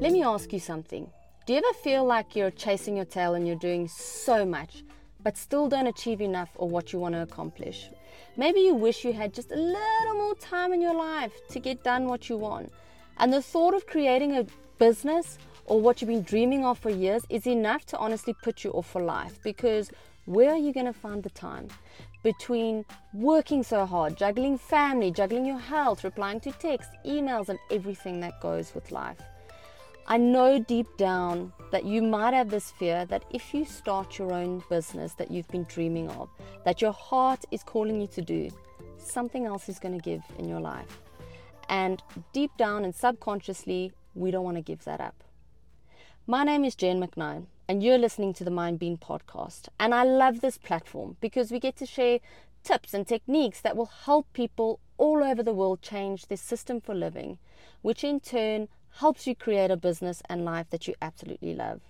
Let me ask you something. Do you ever feel like you're chasing your tail and you're doing so much, but still don't achieve enough of what you want to accomplish? Maybe you wish you had just a little more time in your life to get done what you want. And the thought of creating a business or what you've been dreaming of for years is enough to honestly put you off for life because where are you going to find the time? Between working so hard, juggling family, juggling your health, replying to texts, emails, and everything that goes with life. I know deep down that you might have this fear that if you start your own business that you've been dreaming of, that your heart is calling you to do, something else is going to give in your life. And deep down and subconsciously, we don't want to give that up. My name is Jen McKnight, and you're listening to the MindBean podcast. And I love this platform because we get to share tips and techniques that will help people all over the world change their system for living, which in turn helps you create a business and life that you absolutely love.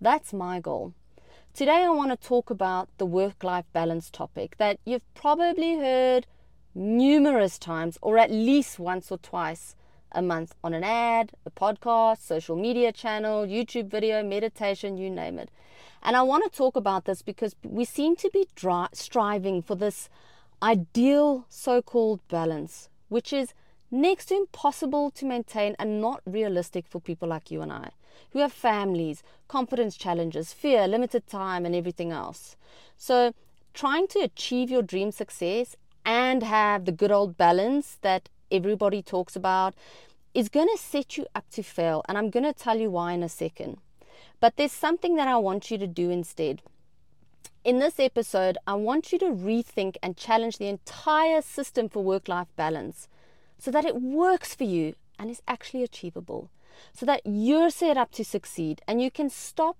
That's my goal. Today, I want to talk about the work life balance topic that you've probably heard numerous times, or at least once or twice a month on an ad, a podcast, social media channel, YouTube video, meditation, you name it. And I want to talk about this because we seem to be dri- striving for this ideal so called balance, which is next to impossible to maintain and not realistic for people like you and I, who have families, confidence challenges, fear, limited time, and everything else. So, trying to achieve your dream success and have the good old balance that everybody talks about is going to set you up to fail. And I'm going to tell you why in a second. But there's something that I want you to do instead. In this episode, I want you to rethink and challenge the entire system for work life balance so that it works for you and is actually achievable, so that you're set up to succeed and you can stop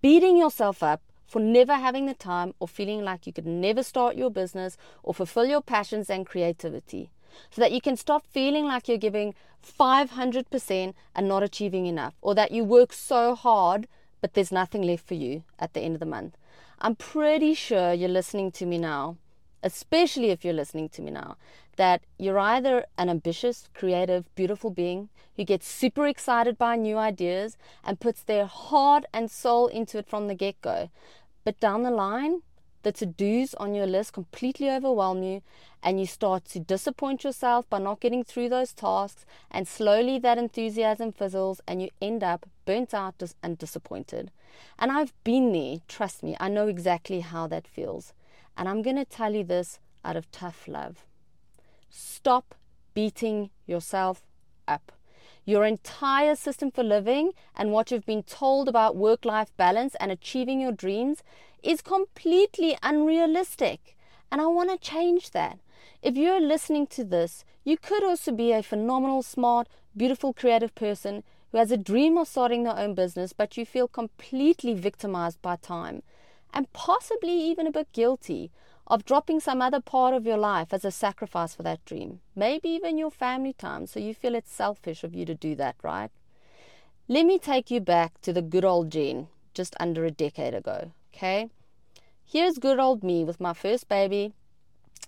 beating yourself up for never having the time or feeling like you could never start your business or fulfill your passions and creativity. So that you can stop feeling like you're giving 500% and not achieving enough, or that you work so hard but there's nothing left for you at the end of the month. I'm pretty sure you're listening to me now, especially if you're listening to me now, that you're either an ambitious, creative, beautiful being who gets super excited by new ideas and puts their heart and soul into it from the get go. But down the line, the to dos on your list completely overwhelm you, and you start to disappoint yourself by not getting through those tasks, and slowly that enthusiasm fizzles, and you end up burnt out and disappointed. And I've been there, trust me, I know exactly how that feels. And I'm going to tell you this out of tough love. Stop beating yourself up. Your entire system for living and what you've been told about work life balance and achieving your dreams is completely unrealistic. And I want to change that. If you're listening to this, you could also be a phenomenal, smart, beautiful, creative person who has a dream of starting their own business, but you feel completely victimized by time and possibly even a bit guilty of dropping some other part of your life as a sacrifice for that dream. Maybe even your family time, so you feel it's selfish of you to do that, right? Let me take you back to the good old Jen just under a decade ago, okay? Here's good old me with my first baby.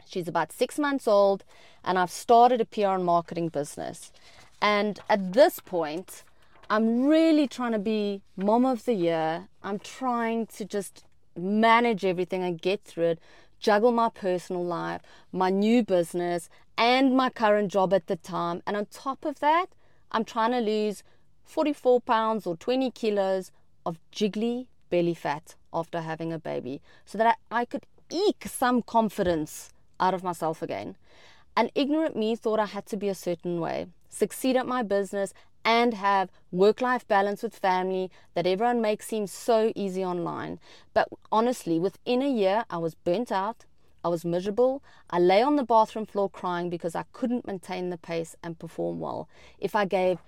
She's about six months old, and I've started a PR and marketing business. And at this point, I'm really trying to be mom of the year. I'm trying to just manage everything and get through it juggle my personal life, my new business, and my current job at the time. And on top of that, I'm trying to lose 44 pounds or 20 kilos of jiggly belly fat after having a baby so that I, could eke some confidence out of myself again. And ignorant me thought I had to be a certain way, succeed at my business, and have work life balance with family that everyone makes seem so easy online. But honestly, within a year, I was burnt out. I was miserable. I lay on the bathroom floor crying because I couldn't maintain the pace and perform well if I gave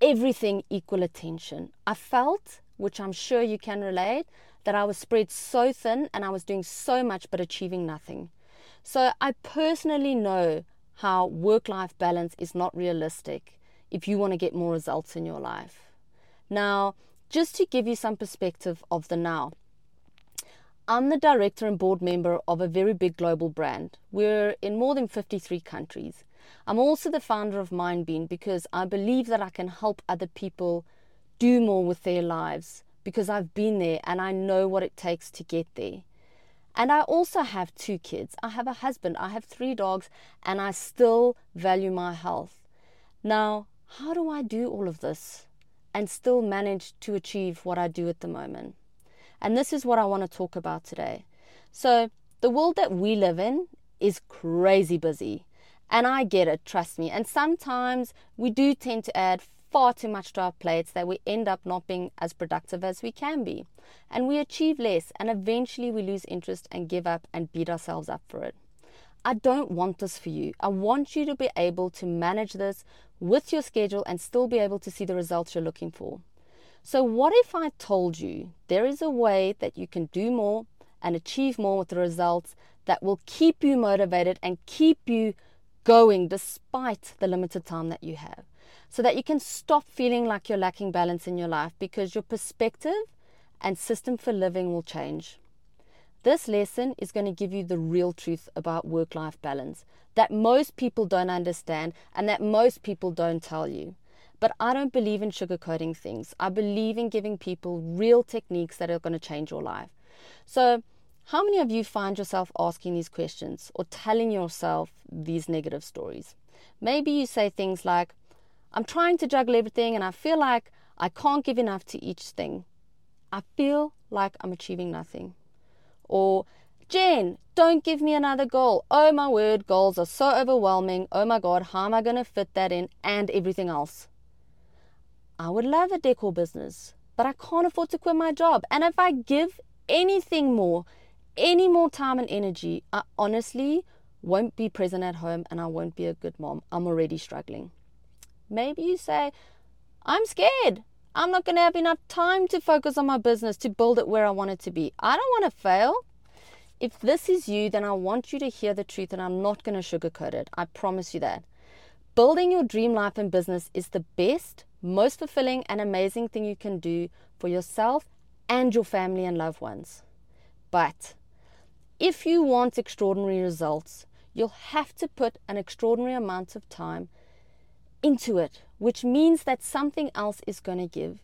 everything equal attention. I felt, which I'm sure you can relate, that I was spread so thin and I was doing so much but achieving nothing. So I personally know how work life balance is not realistic if you want to get more results in your life. Now, just to give you some perspective of the now, I'm the director and board member of a very big global brand. We're in more than 53 countries. I'm also the founder of MindBean because I believe that I can help other people do more with their lives because I've been there and I know what it takes to get there. And I also have two kids. I have a husband, I have three dogs, and I still value my health. Now, how do I do all of this and still manage to achieve what I do at the moment? And this is what I want to talk about today. So, the world that we live in is crazy busy. And I get it, trust me. And sometimes we do tend to add far too much to our plates that we end up not being as productive as we can be. And we achieve less, and eventually we lose interest and give up and beat ourselves up for it. I don't want this for you. I want you to be able to manage this with your schedule and still be able to see the results you're looking for. So, what if I told you there is a way that you can do more and achieve more with the results that will keep you motivated and keep you going despite the limited time that you have? so that you can stop feeling like you're lacking balance in your life because your perspective and system for living will change. This lesson is going to give you the real truth about work life balance that most people don't understand and that most people don't tell you. But I don't believe in sugarcoating things. I believe in giving people real techniques that are going to change your life. So, how many of you find yourself asking these questions or telling yourself these negative stories? Maybe you say things like, I'm trying to juggle everything and I feel like I can't give enough to each thing. I feel like I'm achieving nothing. Or, Jen, don't give me another goal. Oh my word, goals are so overwhelming. Oh my God, how am I going to fit that in and everything else? I would love a decor business, but I can't afford to quit my job. And if I give anything more, any more time and energy, I honestly won't be present at home and I won't be a good mom. I'm already struggling. Maybe you say, I'm scared. I'm not going to have enough time to focus on my business to build it where I want it to be. I don't want to fail. If this is you, then I want you to hear the truth and I'm not going to sugarcoat it. I promise you that. Building your dream life and business is the best, most fulfilling, and amazing thing you can do for yourself and your family and loved ones. But if you want extraordinary results, you'll have to put an extraordinary amount of time into it, which means that something else is going to give.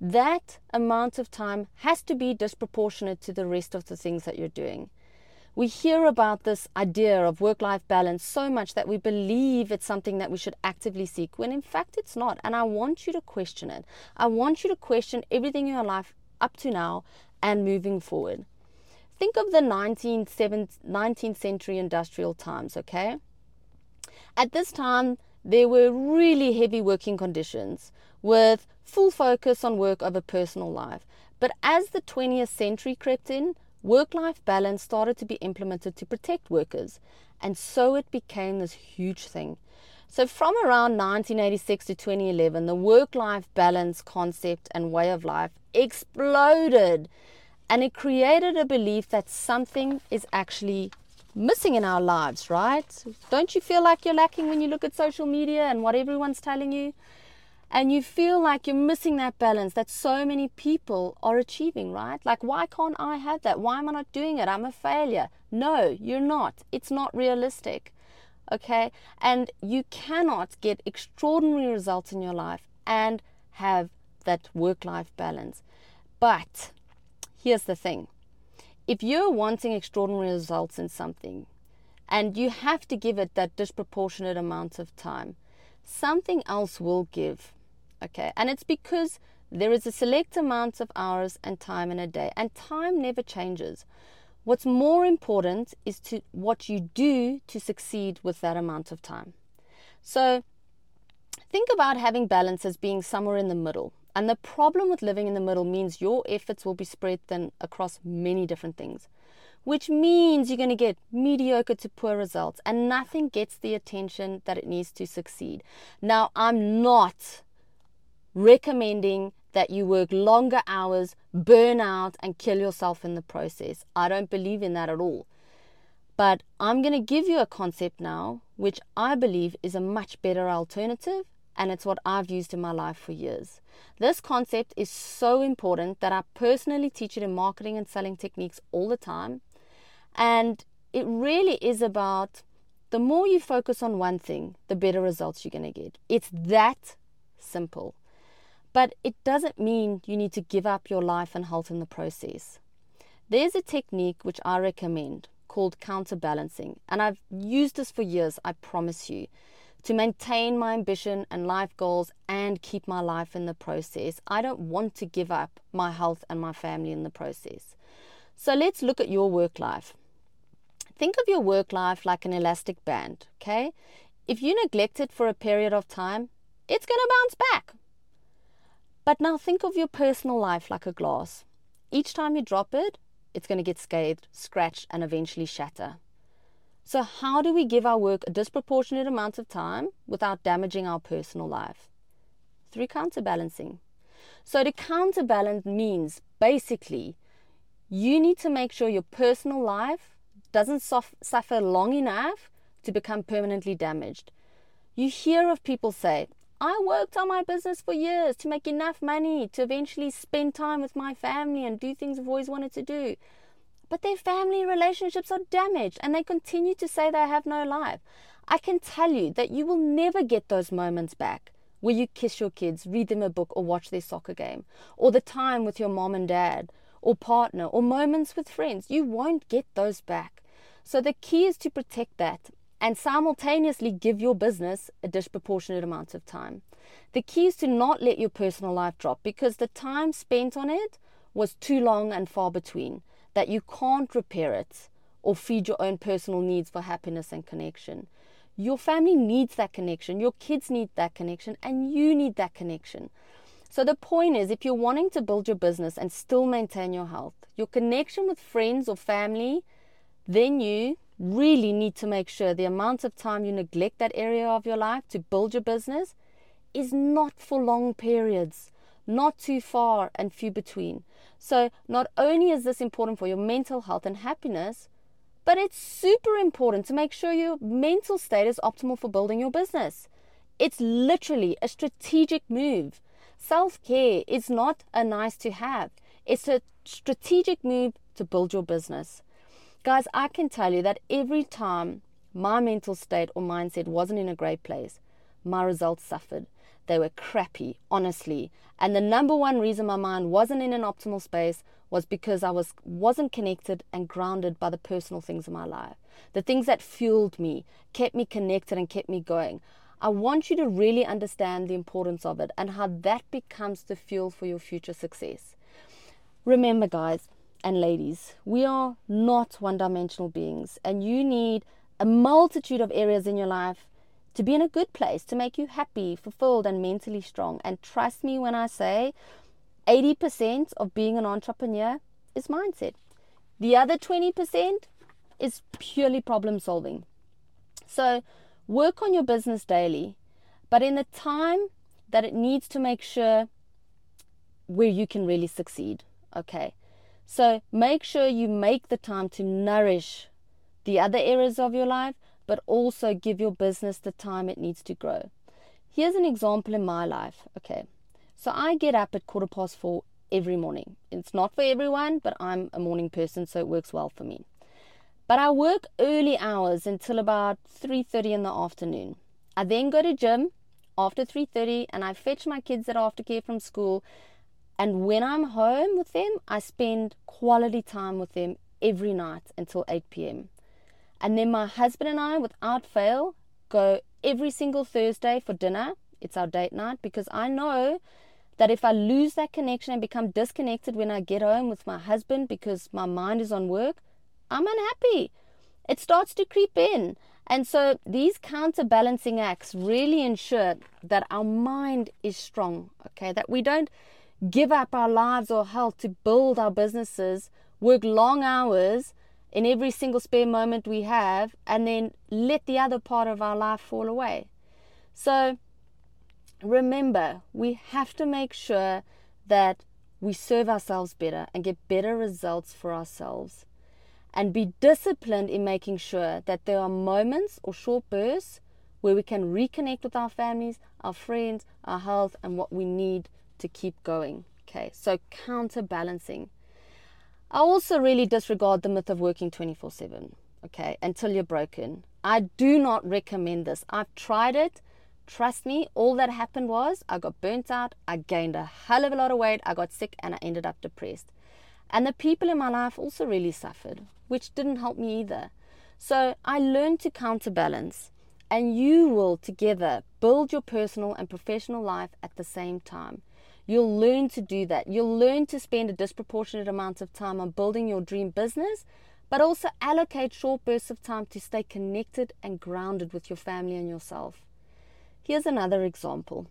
That amount of time has to be disproportionate to the rest of the things that you're doing. We hear about this idea of work life balance so much that we believe it's something that we should actively seek, when in fact it's not. And I want you to question it. I want you to question everything in your life up to now and moving forward. Think of the 19th, 19th century industrial times, okay? At this time, there were really heavy working conditions with full focus on work over personal life. But as the 20th century crept in, work life balance started to be implemented to protect workers. And so it became this huge thing. So, from around 1986 to 2011, the work life balance concept and way of life exploded. And it created a belief that something is actually missing in our lives, right? Don't you feel like you're lacking when you look at social media and what everyone's telling you? And you feel like you're missing that balance that so many people are achieving, right? Like, why can't I have that? Why am I not doing it? I'm a failure. No, you're not. It's not realistic. Okay? And you cannot get extraordinary results in your life and have that work life balance. But here's the thing if you're wanting extraordinary results in something and you have to give it that disproportionate amount of time, something else will give. Okay, and it's because there is a select amount of hours and time in a day, and time never changes. What's more important is to what you do to succeed with that amount of time. So think about having balance as being somewhere in the middle. And the problem with living in the middle means your efforts will be spread thin across many different things, which means you're going to get mediocre to poor results and nothing gets the attention that it needs to succeed. Now, I'm not recommending that you work longer hours, burn out, and kill yourself in the process. I don't believe in that at all. But I'm going to give you a concept now, which I believe is a much better alternative and it's what I've used in my life for years. This concept is so important that I personally teach it in marketing and selling techniques all the time. And it really is about the more you focus on one thing, the better results you're going to get. It's that simple. But it doesn't mean you need to give up your life and halt in the process. There's a technique which I recommend called counterbalancing, and I've used this for years, I promise you, to maintain my ambition and life goals and keep my life in the process. I don't want to give up my health and my family in the process. So let's look at your work life. Think of your work life like an elastic band, okay? If you neglect it for a period of time, it's going to bounce back. But now think of your personal life like a glass. Each time you drop it, it's going to get scathed, scratched, and eventually shatter. So, how do we give our work a disproportionate amount of time without damaging our personal life? Through counterbalancing. So, to counterbalance means basically you need to make sure your personal life doesn't suffer long enough to become permanently damaged. You hear of people say, I worked on my business for years to make enough money to eventually spend time with my family and do things I've always wanted to do. But their family relationships are damaged and they continue to say they have no life. I can tell you that you will never get those moments back where you kiss your kids, read them a book, or watch their soccer game, or the time with your mom and dad, or partner, or moments with friends. You won't get those back. So the key is to protect that and simultaneously give your business a disproportionate amount of time. The key is to not let your personal life drop because the time spent on it was too long and far between, that you can't repair it or feed your own personal needs for happiness and connection. Your family needs that connection, your kids need that connection, and you need that connection. So, the point is if you're wanting to build your business and still maintain your health, your connection with friends or family, then you really need to make sure the amount of time you neglect that area of your life to build your business is not for long periods, not too far and few between. So, not only is this important for your mental health and happiness, but it's super important to make sure your mental state is optimal for building your business. It's literally a strategic move. Self care is not a nice to have, it's a strategic move to build your business. Guys, I can tell you that every time my mental state or mindset wasn't in a great place, my results suffered. They were crappy, honestly. And the number one reason my mind wasn't in an optimal space was because I was wasn't connected and grounded by the personal things in my life. The things that fueled me, kept me connected and kept me going. I want you to really understand the importance of it and how that becomes the fuel for your future success. Remember, guys, and ladies, we are not one dimensional beings, and you need a multitude of areas in your life to be in a good place, to make you happy, fulfilled, and mentally strong. And trust me when I say 80% of being an entrepreneur is mindset. The other 20% is purely problem solving. So work on your business daily, but in the time that it needs to make sure where you can really succeed. Okay. So make sure you make the time to nourish the other areas of your life, but also give your business the time it needs to grow. Here's an example in my life. Okay. So I get up at quarter past four every morning. It's not for everyone, but I'm a morning person, so it works well for me. But I work early hours until about 3:30 in the afternoon. I then go to gym after 3:30 and I fetch my kids at aftercare from school and when I'm home with them, I spend quality time with them every night until 8 p.m. And then my husband and I, without fail, go every single Thursday for dinner. It's our date night because I know that if I lose that connection and become disconnected when I get home with my husband because my mind is on work, I'm unhappy. It starts to creep in. And so these counterbalancing acts really ensure that our mind is strong, okay? That we don't give up our lives or health to build our businesses, work long hours in every single spare moment we have, and then let the other part of our life fall away. So remember, we have to make sure that we serve ourselves better and get better results for ourselves. And be disciplined in making sure that there are moments or short bursts where we can reconnect with our families, our friends, our health, and what we need to keep going. Okay, so counterbalancing. I also really disregard the myth of working 24 7, okay, until you're broken. I do not recommend this. I've tried it. trust me, all that happened was I got burnt out, I gained a hell of a lot of weight, I got sick, and I ended up depressed. And the people in my life also really suffered, which didn't help me either. So I learned to counterbalance, and you will together build your personal and professional life at the same time. You'll learn to do that. You'll learn to spend a disproportionate amount of time on building your dream business, but also allocate short bursts of time to stay connected and grounded with your family and yourself. Here's another example.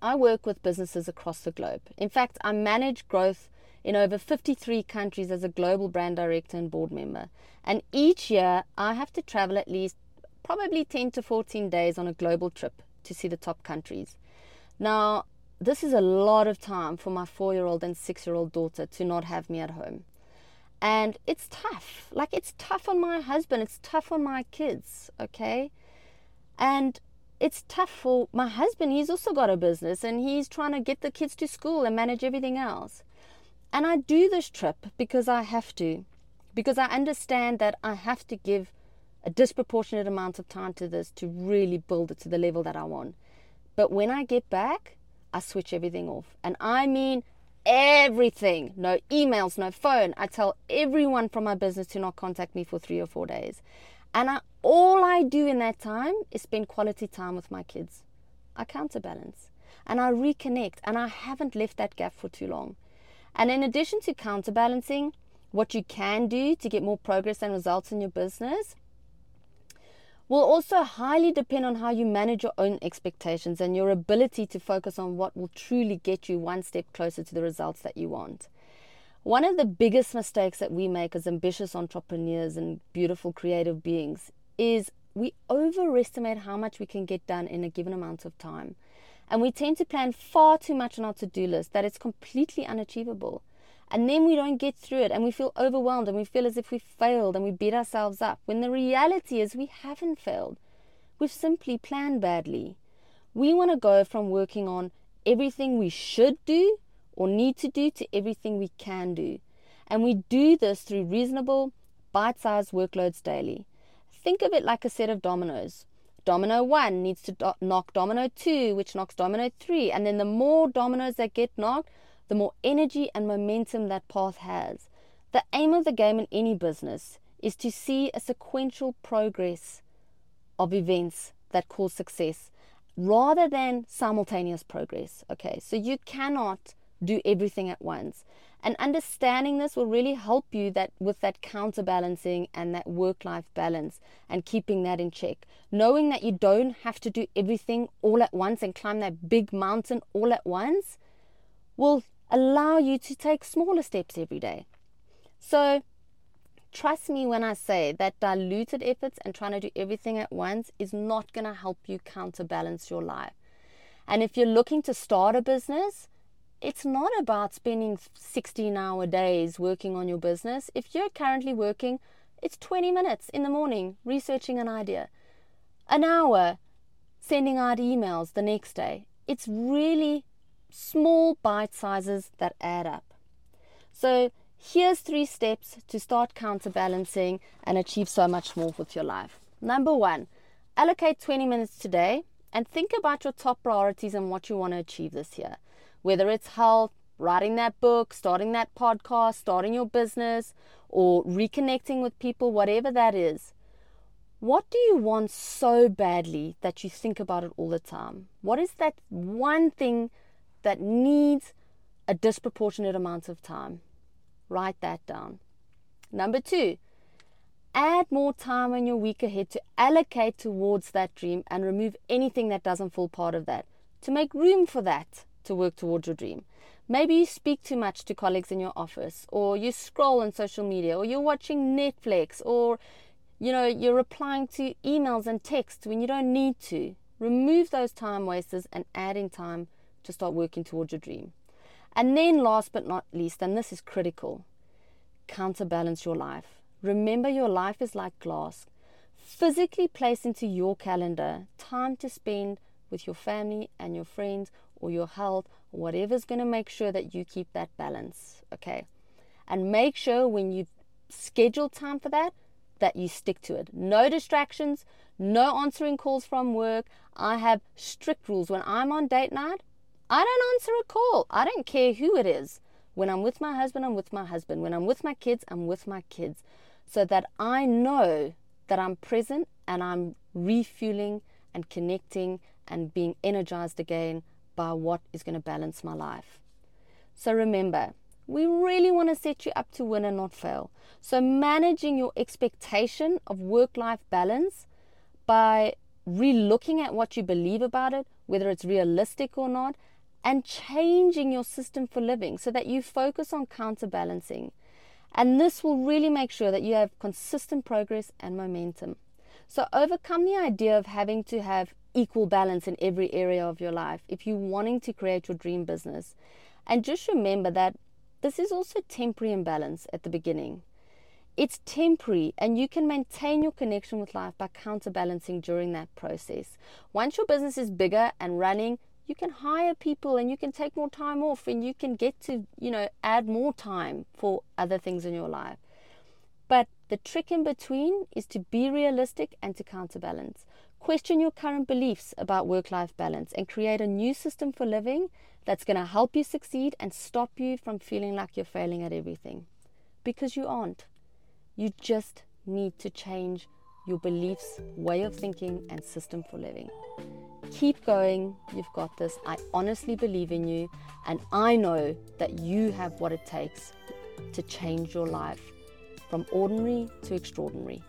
I work with businesses across the globe. In fact, I manage growth in over 53 countries as a global brand director and board member. And each year, I have to travel at least probably 10 to 14 days on a global trip to see the top countries. Now, this is a lot of time for my four year old and six year old daughter to not have me at home. And it's tough. Like, it's tough on my husband, it's tough on my kids, okay? And it's tough for my husband. He's also got a business and he's trying to get the kids to school and manage everything else. And I do this trip because I have to, because I understand that I have to give a disproportionate amount of time to this to really build it to the level that I want. But when I get back, I switch everything off. And I mean everything. No emails, no phone. I tell everyone from my business to not contact me for three or four days. And I, all I do in that time is spend quality time with my kids. I counterbalance and I reconnect, and I haven't left that gap for too long. And in addition to counterbalancing, what you can do to get more progress and results in your business will also highly depend on how you manage your own expectations and your ability to focus on what will truly get you one step closer to the results that you want. One of the biggest mistakes that we make as ambitious entrepreneurs and beautiful creative beings is we overestimate how much we can get done in a given amount of time. And we tend to plan far too much on our to do list that it's completely unachievable. And then we don't get through it and we feel overwhelmed and we feel as if we failed and we beat ourselves up when the reality is we haven't failed. We've simply planned badly. We want to go from working on everything we should do or need to do to everything we can do. And we do this through reasonable, bite sized workloads daily. Think of it like a set of dominoes. Domino 1 needs to do- knock domino 2, which knocks domino 3. And then the more dominoes that get knocked, the more energy and momentum that path has. The aim of the game in any business is to see a sequential progress of events that cause success rather than simultaneous progress. Okay, so you cannot do everything at once. And understanding this will really help you that with that counterbalancing and that work-life balance and keeping that in check. Knowing that you don't have to do everything all at once and climb that big mountain all at once will allow you to take smaller steps every day. So, trust me when I say that diluted efforts and trying to do everything at once is not going to help you counterbalance your life. And if you're looking to start a business, it's not about spending 16 hour days working on your business. If you're currently working, it's 20 minutes in the morning researching an idea, an hour sending out emails the next day. It's really small bite sizes that add up. So, here's three steps to start counterbalancing and achieve so much more with your life. Number one, allocate 20 minutes today and think about your top priorities and what you want to achieve this year. Whether it's health, writing that book, starting that podcast, starting your business, or reconnecting with people, whatever that is. What do you want so badly that you think about it all the time? What is that one thing that needs a disproportionate amount of time. Write that down. Number two, add more time in your week ahead to allocate towards that dream and remove anything that doesn't fall part of that to make room for that to work towards your dream. Maybe you speak too much to colleagues in your office, or you scroll on social media, or you're watching Netflix, or you know, you're replying to emails and texts when you don't need to. Remove those time wasters and add in time to start working towards your dream. And then, last but not least, and this is critical, counterbalance your life. Remember, your life is like glass. Physically place into your calendar time to spend with your family and your friends or your health or whatever's going to make sure that you keep that balance. Okay. And make sure when you schedule time for that, that you stick to it. No distractions, no answering calls from work. I have strict rules. When I'm on date night, I don't answer a call. I don't care who it is. When I'm with my husband, I'm with my husband. When I'm with my kids, I'm with my kids. So that I know that I'm present and I'm refueling and connecting and being energized again by what is going to balance my life. So remember, we really want to set you up to win and not fail. So managing your expectation of work life balance by relooking at what you believe about it, whether it's realistic or not, and changing your system for living so that you focus on counterbalancing. And this will really make sure that you have consistent progress and momentum. So overcome the idea of having to have equal balance in every area of your life if you're wanting to create your dream business. And just remember that this is also temporary imbalance at the beginning. It's temporary, and you can maintain your connection with life by counterbalancing during that process. Once your business is bigger and running, you can hire people and you can take more time off and you can get to, you know, add more time for other things in your life. But the trick in between is to be realistic and to counterbalance. Question your current beliefs about work life balance and create a new system for living that's going to help you succeed and stop you from feeling like you're failing at everything. Because you aren't. You just need to change your beliefs, way of thinking, and system for living. Keep going. You've got this. I honestly believe in you, and I know that you have what it takes to change your life from ordinary to extraordinary.